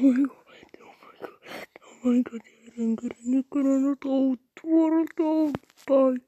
my god. Oh my god. Oh my god. I'm on a toad, what a toad, Bye.